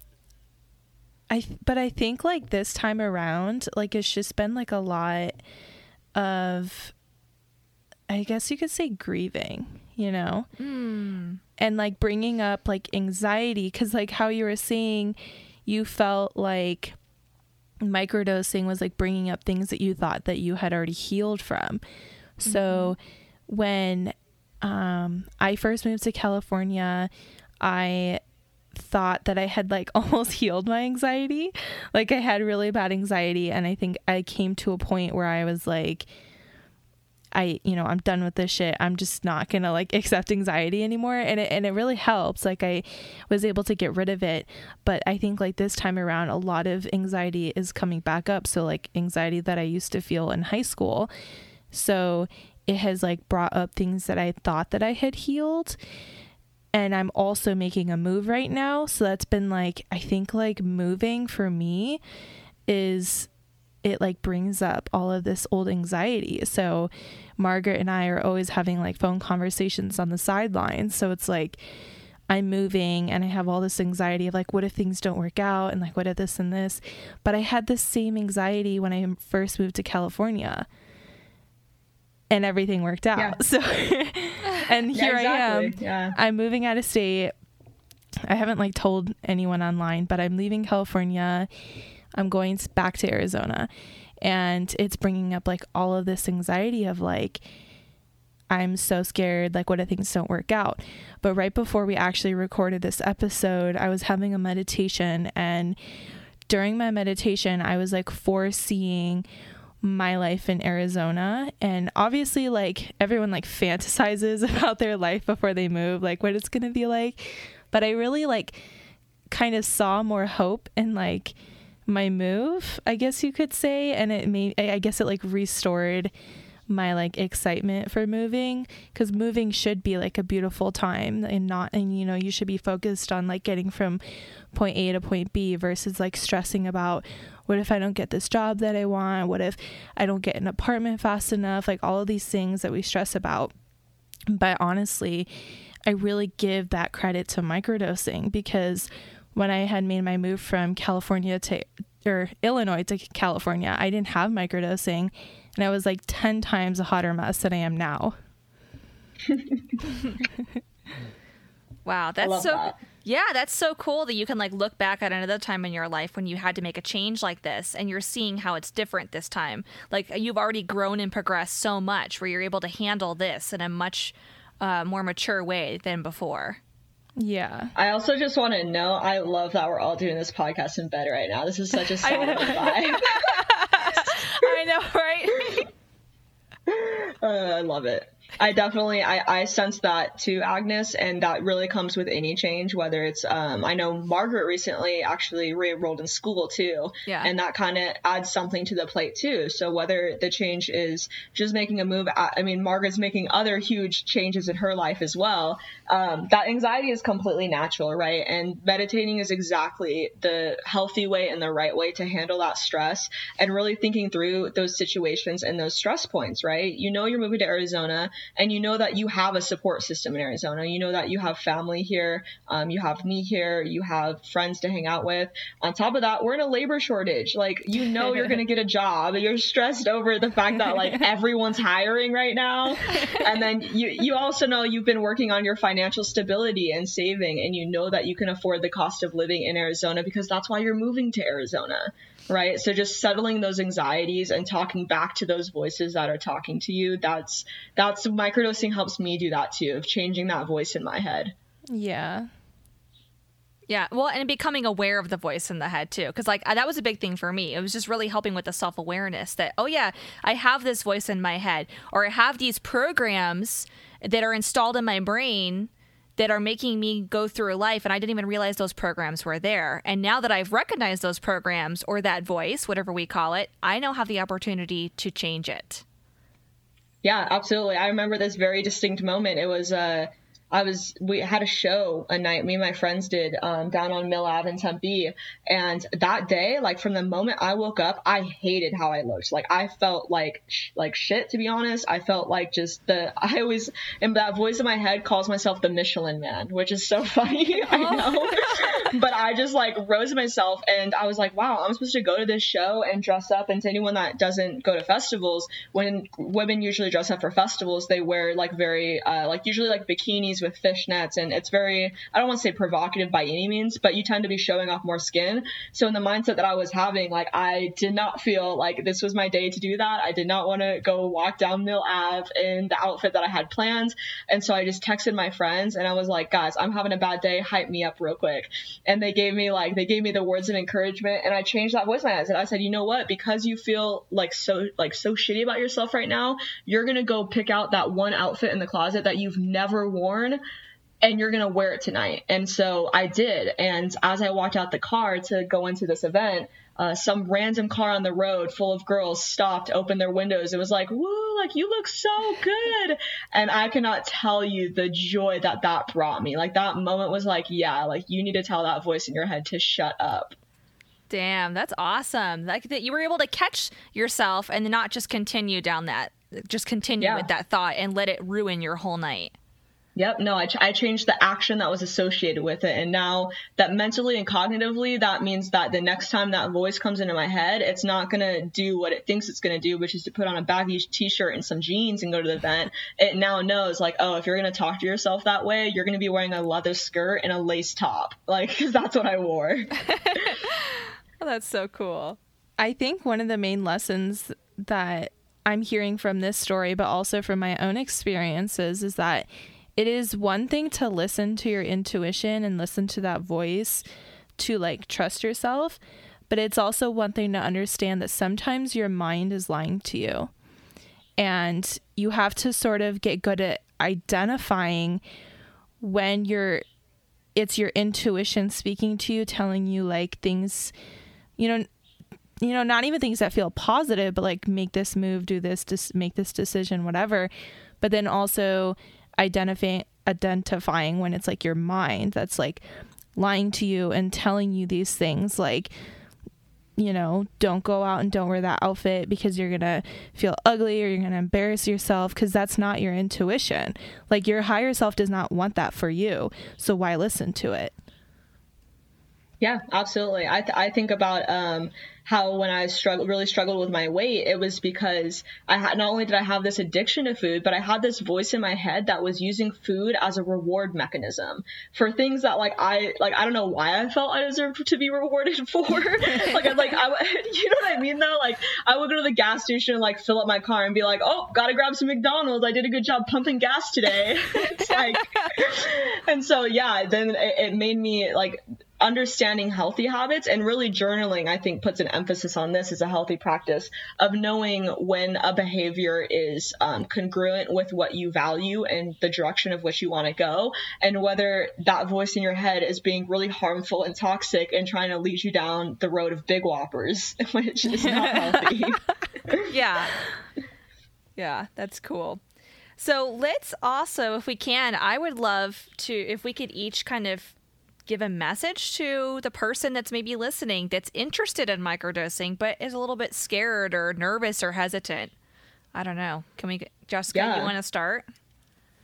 I but I think like this time around, like it's just been like a lot of I guess you could say grieving, you know? Mm. And like bringing up like anxiety cuz like how you were saying you felt like microdosing was like bringing up things that you thought that you had already healed from. Mm-hmm. So when um I first moved to California, I thought that I had like almost healed my anxiety. Like I had really bad anxiety and I think I came to a point where I was like I, you know, I'm done with this shit. I'm just not going to like accept anxiety anymore and it and it really helps. Like I was able to get rid of it, but I think like this time around a lot of anxiety is coming back up. So like anxiety that I used to feel in high school. So it has like brought up things that I thought that I had healed and I'm also making a move right now. So that's been like, I think like moving for me is it like brings up all of this old anxiety. So Margaret and I are always having like phone conversations on the sidelines. So it's like, I'm moving and I have all this anxiety of like, what if things don't work out? And like, what if this and this? But I had the same anxiety when I first moved to California and everything worked out. Yeah. So, and here yeah, exactly. I am. Yeah. I'm moving out of state. I haven't like told anyone online, but I'm leaving California. I'm going back to Arizona. And it's bringing up like all of this anxiety of like, I'm so scared. Like, what if things don't work out? But right before we actually recorded this episode, I was having a meditation. And during my meditation, I was like foreseeing my life in Arizona. And obviously, like, everyone like fantasizes about their life before they move, like what it's going to be like. But I really like kind of saw more hope in like my move, I guess you could say. And it made, I guess it like restored my like excitement for moving because moving should be like a beautiful time and not and you know you should be focused on like getting from point A to point B versus like stressing about what if I don't get this job that I want what if I don't get an apartment fast enough like all of these things that we stress about but honestly I really give that credit to microdosing because when I had made my move from California to or Illinois to California, I didn't have microdosing and I was like 10 times a hotter mess than I am now. wow, that's so that. Yeah, that's so cool that you can like look back at another time in your life when you had to make a change like this and you're seeing how it's different this time. Like you've already grown and progressed so much where you're able to handle this in a much uh, more mature way than before. Yeah. I also just want to know I love that we're all doing this podcast in bed right now. This is such a solid vibe. I know, right? uh, I love it. I definitely I, I sense that to Agnes, and that really comes with any change, whether it's um I know Margaret recently actually re-enrolled in school too. Yeah. And that kind of adds something to the plate too. So whether the change is just making a move I mean Margaret's making other huge changes in her life as well. Um, that anxiety is completely natural, right? And meditating is exactly the healthy way and the right way to handle that stress and really thinking through those situations and those stress points, right? You know you're moving to Arizona and you know that you have a support system in Arizona. You know that you have family here, um, you have me here, you have friends to hang out with. On top of that, we're in a labor shortage. Like you know you're gonna get a job. You're stressed over the fact that like everyone's hiring right now, and then you you also know you've been working on your financial stability and saving, and you know that you can afford the cost of living in Arizona because that's why you're moving to Arizona right so just settling those anxieties and talking back to those voices that are talking to you that's that's microdosing helps me do that too of changing that voice in my head Yeah. Yeah, well, and becoming aware of the voice in the head too, because like that was a big thing for me. It was just really helping with the self awareness that oh yeah, I have this voice in my head, or I have these programs that are installed in my brain that are making me go through life, and I didn't even realize those programs were there. And now that I've recognized those programs or that voice, whatever we call it, I now have the opportunity to change it. Yeah, absolutely. I remember this very distinct moment. It was uh I was we had a show a night me and my friends did um, down on Mill Ave in Tempe, and that day, like from the moment I woke up, I hated how I looked. Like I felt like sh- like shit to be honest. I felt like just the I always and that voice in my head calls myself the Michelin Man, which is so funny. I know, but I just like rose myself and I was like, wow, I'm supposed to go to this show and dress up. And to anyone that doesn't go to festivals, when women usually dress up for festivals, they wear like very uh, like usually like bikinis with fishnets and it's very I don't want to say provocative by any means, but you tend to be showing off more skin. So in the mindset that I was having, like I did not feel like this was my day to do that. I did not want to go walk down Mill Ave in the outfit that I had planned. And so I just texted my friends and I was like, guys, I'm having a bad day, hype me up real quick. And they gave me like they gave me the words of encouragement and I changed that voice head. And I said, you know what? Because you feel like so like so shitty about yourself right now, you're gonna go pick out that one outfit in the closet that you've never worn and you're gonna wear it tonight. And so I did. And as I walked out the car to go into this event, uh, some random car on the road full of girls stopped, opened their windows. and was like, woo, like you look so good. And I cannot tell you the joy that that brought me. Like that moment was like, yeah, like you need to tell that voice in your head to shut up. Damn, that's awesome. Like that you were able to catch yourself and not just continue down that, just continue Yeah. with that thought and let it ruin your whole night. Yep. No, I, ch- I changed the action that was associated with it. And now that mentally and cognitively, that means that the next time that voice comes into my head, it's not going to do what it thinks it's going to do, which is to put on a baggy t shirt and some jeans and go to the event. It now knows, like, oh, if you're going to talk to yourself that way, you're going to be wearing a leather skirt and a lace top. Like, because that's what I wore. oh, that's so cool. I think one of the main lessons that I'm hearing from this story, but also from my own experiences, is that it is one thing to listen to your intuition and listen to that voice to like trust yourself, but it's also one thing to understand that sometimes your mind is lying to you. And you have to sort of get good at identifying when you're it's your intuition speaking to you telling you like things you know you know not even things that feel positive but like make this move do this just make this decision whatever but then also identifying identifying when it's like your mind that's like lying to you and telling you these things like you know don't go out and don't wear that outfit because you're gonna feel ugly or you're gonna embarrass yourself because that's not your intuition. Like your higher self does not want that for you. So why listen to it? Yeah absolutely. I, th- I think about um how when I struggled, really struggled with my weight, it was because I had not only did I have this addiction to food, but I had this voice in my head that was using food as a reward mechanism for things that like I like I don't know why I felt I deserved to be rewarded for. like I like I you know what I mean though? Like I would go to the gas station and like fill up my car and be like, oh, gotta grab some McDonald's. I did a good job pumping gas today. it's like, and so yeah, then it, it made me like understanding healthy habits and really journaling i think puts an emphasis on this as a healthy practice of knowing when a behavior is um, congruent with what you value and the direction of which you want to go and whether that voice in your head is being really harmful and toxic and trying to lead you down the road of big whoppers which is not healthy. Yeah. Yeah that's cool. So let's also if we can i would love to if we could each kind of give a message to the person that's maybe listening that's interested in microdosing but is a little bit scared or nervous or hesitant? I don't know. Can we, Jessica, yeah. you want to start?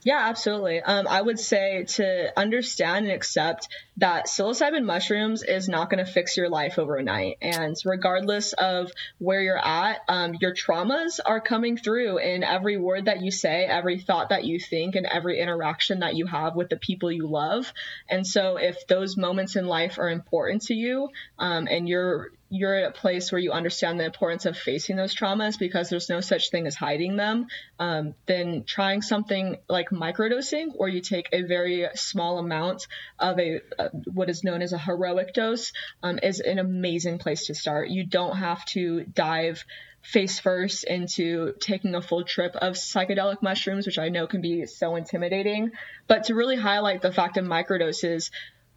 Yeah, absolutely. Um, I would say to understand and accept that psilocybin mushrooms is not going to fix your life overnight. And regardless of where you're at, um, your traumas are coming through in every word that you say, every thought that you think, and every interaction that you have with the people you love. And so, if those moments in life are important to you um, and you're you're at a place where you understand the importance of facing those traumas because there's no such thing as hiding them, um, then trying something like microdosing, where you take a very small amount of a, a what is known as a heroic dose, um, is an amazing place to start. You don't have to dive face first into taking a full trip of psychedelic mushrooms, which I know can be so intimidating, but to really highlight the fact of microdoses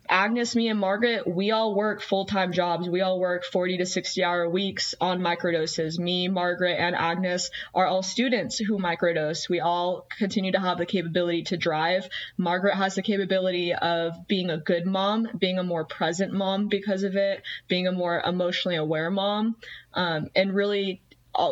Agnes, me, and Margaret, we all work full time jobs. We all work 40 to 60 hour weeks on microdoses. Me, Margaret, and Agnes are all students who microdose. We all continue to have the capability to drive. Margaret has the capability of being a good mom, being a more present mom because of it, being a more emotionally aware mom, um, and really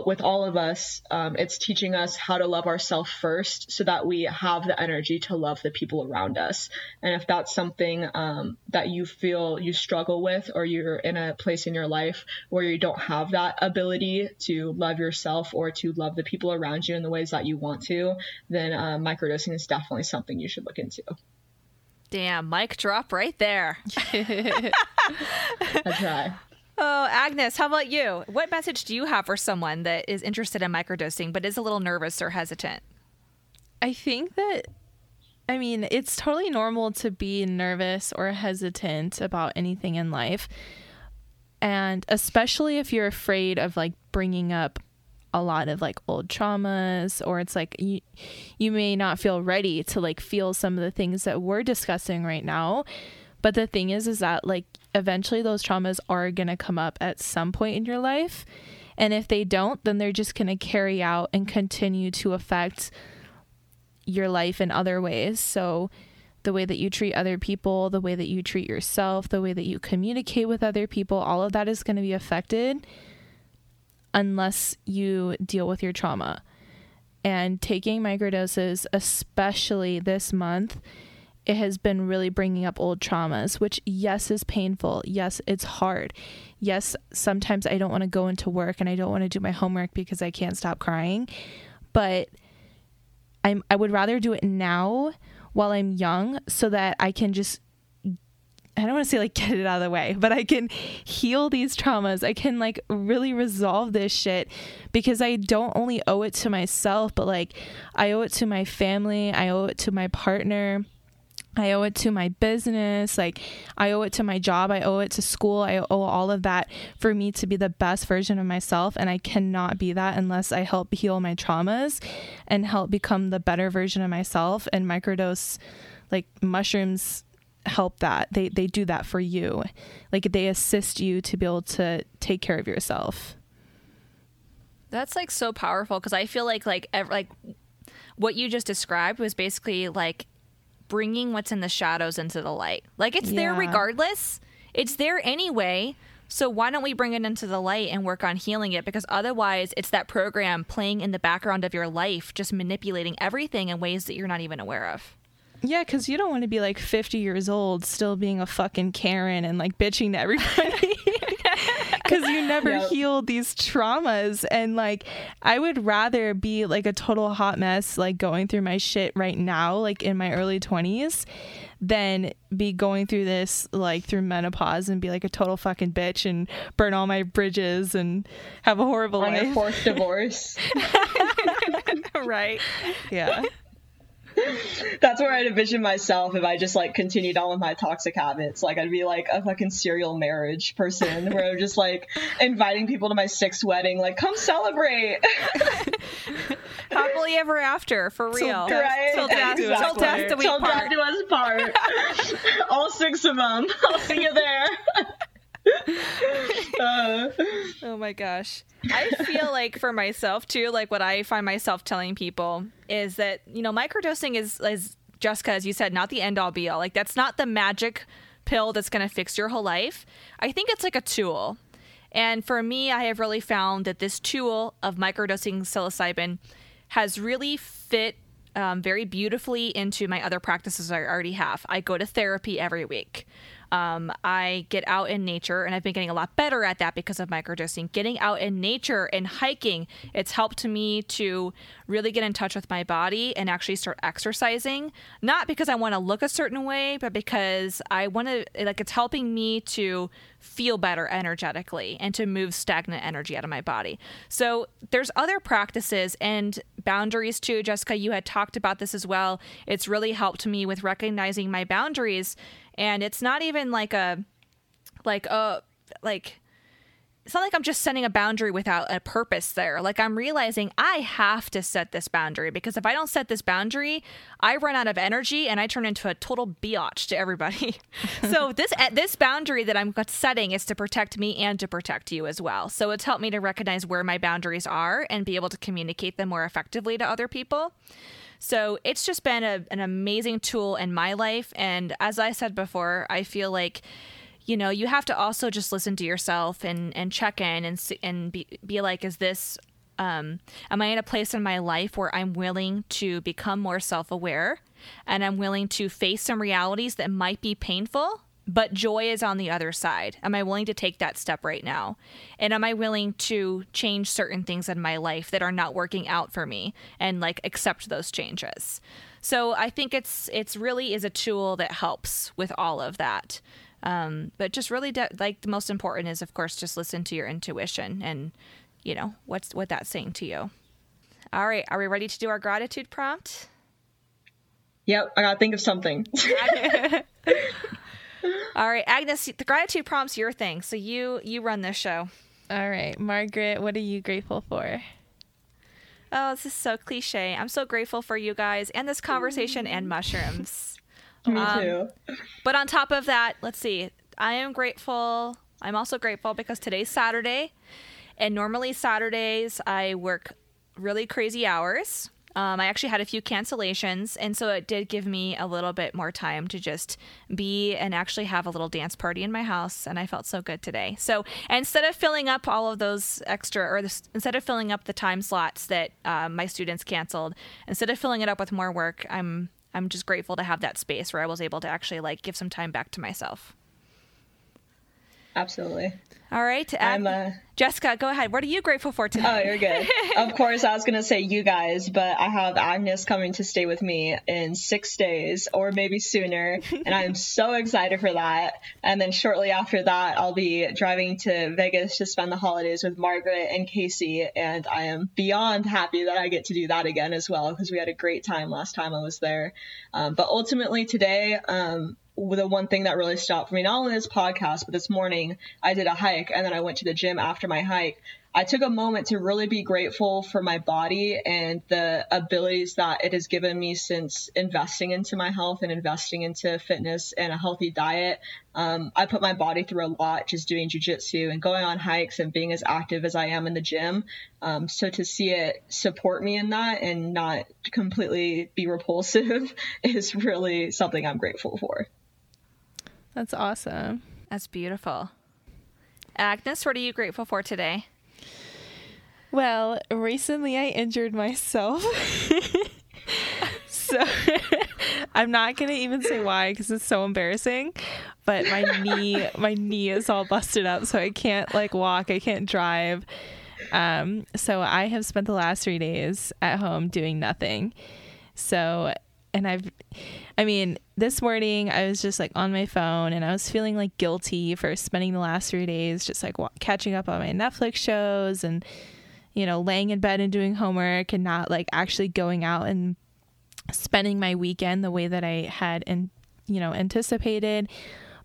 with all of us, um, it's teaching us how to love ourselves first so that we have the energy to love the people around us. And if that's something um, that you feel you struggle with, or you're in a place in your life where you don't have that ability to love yourself or to love the people around you in the ways that you want to, then uh, microdosing is definitely something you should look into. Damn, mic drop right there. I try. Oh, Agnes, how about you? What message do you have for someone that is interested in microdosing but is a little nervous or hesitant? I think that, I mean, it's totally normal to be nervous or hesitant about anything in life. And especially if you're afraid of like bringing up a lot of like old traumas or it's like you, you may not feel ready to like feel some of the things that we're discussing right now but the thing is, is that like eventually those traumas are going to come up at some point in your life. And if they don't, then they're just going to carry out and continue to affect your life in other ways. So, the way that you treat other people, the way that you treat yourself, the way that you communicate with other people, all of that is going to be affected unless you deal with your trauma. And taking microdoses, especially this month, it has been really bringing up old traumas, which, yes, is painful. Yes, it's hard. Yes, sometimes I don't want to go into work and I don't want to do my homework because I can't stop crying. But I'm, I would rather do it now while I'm young so that I can just I don't want to say like get it out of the way, but I can heal these traumas. I can like really resolve this shit because I don't only owe it to myself, but like I owe it to my family, I owe it to my partner. I owe it to my business. Like, I owe it to my job. I owe it to school. I owe all of that for me to be the best version of myself. And I cannot be that unless I help heal my traumas and help become the better version of myself. And microdose, like mushrooms, help that. They, they do that for you. Like, they assist you to be able to take care of yourself. That's like so powerful because I feel like, like, ev- like, what you just described was basically like bringing what's in the shadows into the light. Like it's there regardless. It's there anyway. So why don't we bring it into the light and work on healing it? Because otherwise, it's that program playing in the background of your life, just manipulating everything in ways that you're not even aware of. Yeah, because you don't want to be like 50 years old still being a fucking Karen and like bitching to everybody. You never Yep. healed these traumas. And like, I would rather be like a total hot mess, like going through my shit right now, like in my early 20s, than be going through this like through menopause and be like a total fucking bitch and burn all my bridges and have a horrible On life. forced divorce. right. Yeah. That's where I'd envision myself if I just like continued on with my toxic habits. Like I'd be like a fucking serial marriage person where I'm just like inviting people to my sixth wedding, like come celebrate. Happily ever after, for real. right? Till death, till Exactly. death do we Till part. death do us part. All six of them. I'll see you there. Uh, Oh my gosh. I feel like for myself too, like what I find myself telling people is that, you know, microdosing is is Jessica, as you said, not the end all be all. Like that's not the magic pill that's gonna fix your whole life. I think it's like a tool. And for me, I have really found that this tool of microdosing psilocybin has really fit um, very beautifully into my other practices I already have. I go to therapy every week. Um, I get out in nature, and I've been getting a lot better at that because of microdosing. Getting out in nature and hiking, it's helped me to really get in touch with my body and actually start exercising. Not because I want to look a certain way, but because I want to, like, it's helping me to feel better energetically and to move stagnant energy out of my body. So there's other practices and boundaries too. Jessica, you had talked about this as well. It's really helped me with recognizing my boundaries. And it's not even like a, like, a, like, it's not like I'm just setting a boundary without a purpose there. Like I'm realizing I have to set this boundary because if I don't set this boundary, I run out of energy and I turn into a total biatch to everybody. so this eh, this boundary that I'm setting is to protect me and to protect you as well. So it's helped me to recognize where my boundaries are and be able to communicate them more effectively to other people. So it's just been a, an amazing tool in my life. And as I said before, I feel like you know you have to also just listen to yourself and and check in and see, and be be like is this um am i in a place in my life where i'm willing to become more self-aware and i'm willing to face some realities that might be painful but joy is on the other side. Am i willing to take that step right now? And am i willing to change certain things in my life that are not working out for me and like accept those changes? So i think it's it's really is a tool that helps with all of that. Um, but just really de- like the most important is of course just listen to your intuition and you know what's what that's saying to you. All right. Are we ready to do our gratitude prompt? Yep, I gotta think of something. all right agnes the gratitude prompt's your thing so you you run this show All right, Margaret, what are you grateful for? oh this is so cliche i'm so grateful for you guys and this conversation and mushrooms Me Um, too. But on top of that, let's see. I am grateful. I'm also grateful because today's Saturday, and normally Saturdays I work really crazy hours. Um, I actually had a few cancellations, and so it did give me a little bit more time to just be and actually have a little dance party in my house. And I felt so good today. So instead of filling up all of those extra, or this, instead of filling up the time slots that um, my students canceled, instead of filling it up with more work, I'm I'm just grateful to have that space where I was able to actually like give some time back to myself. Absolutely. All right. I'm, uh, Jessica, go ahead. What are you grateful for today? Oh, you're good. of course, I was going to say you guys, but I have Agnes coming to stay with me in six days or maybe sooner. And I'm so excited for that. And then shortly after that, I'll be driving to Vegas to spend the holidays with Margaret and Casey. And I am beyond happy that I get to do that again as well because we had a great time last time I was there. Um, but ultimately, today, um, the one thing that really stopped for me, not only this podcast, but this morning I did a hike and then I went to the gym after my hike. I took a moment to really be grateful for my body and the abilities that it has given me since investing into my health and investing into fitness and a healthy diet. Um, I put my body through a lot just doing jujitsu and going on hikes and being as active as I am in the gym. Um, so to see it support me in that and not completely be repulsive is really something I'm grateful for. That's awesome. That's beautiful. Agnes, what are you grateful for today? Well, recently I injured myself. so I'm not going to even say why cuz it's so embarrassing, but my knee my knee is all busted up so I can't like walk, I can't drive. Um so I have spent the last 3 days at home doing nothing. So and I've I mean, this morning I was just like on my phone and I was feeling like guilty for spending the last 3 days just like catching up on my Netflix shows and you know, laying in bed and doing homework and not like actually going out and spending my weekend the way that I had and you know, anticipated.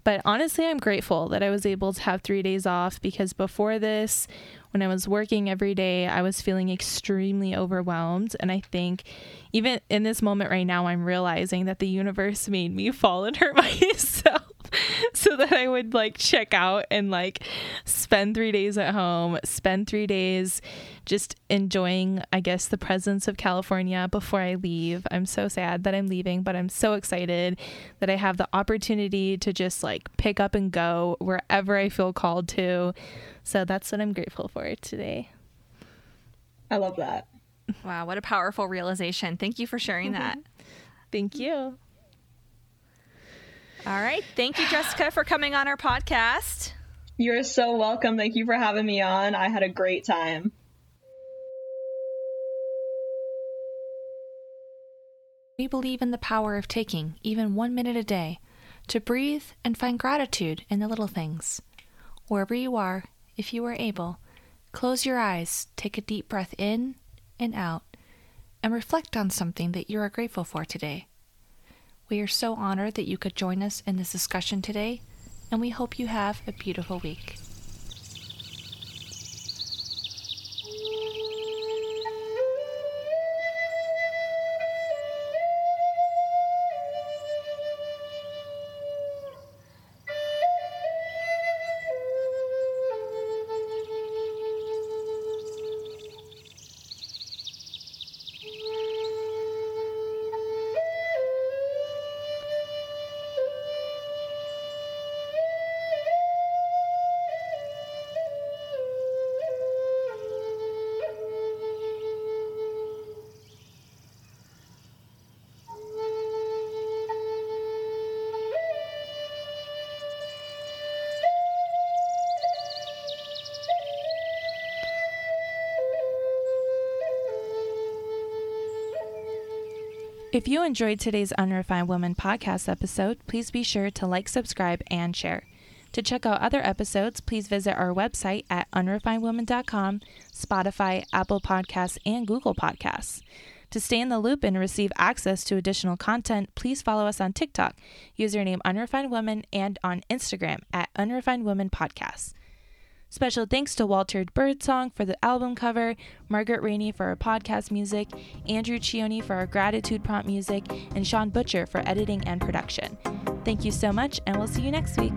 But honestly, I'm grateful that I was able to have 3 days off because before this when I was working every day, I was feeling extremely overwhelmed. And I think even in this moment right now, I'm realizing that the universe made me fall and hurt myself so that I would like check out and like spend three days at home, spend three days just enjoying, I guess, the presence of California before I leave. I'm so sad that I'm leaving, but I'm so excited that I have the opportunity to just like pick up and go wherever I feel called to. So that's what I'm grateful for today. I love that. Wow, what a powerful realization. Thank you for sharing mm-hmm. that. Thank you. All right. Thank you, Jessica, for coming on our podcast. You're so welcome. Thank you for having me on. I had a great time. We believe in the power of taking even one minute a day to breathe and find gratitude in the little things. Wherever you are, if you are able, close your eyes, take a deep breath in and out, and reflect on something that you are grateful for today. We are so honored that you could join us in this discussion today, and we hope you have a beautiful week. If you enjoyed today's Unrefined Woman podcast episode, please be sure to like, subscribe, and share. To check out other episodes, please visit our website at unrefinedwoman.com, Spotify, Apple Podcasts, and Google Podcasts. To stay in the loop and receive access to additional content, please follow us on TikTok, username Unrefined Woman, and on Instagram at Unrefined Woman Podcast. Special thanks to Walter Birdsong for the album cover, Margaret Rainey for our podcast music, Andrew Cioni for our gratitude prompt music, and Sean Butcher for editing and production. Thank you so much, and we'll see you next week.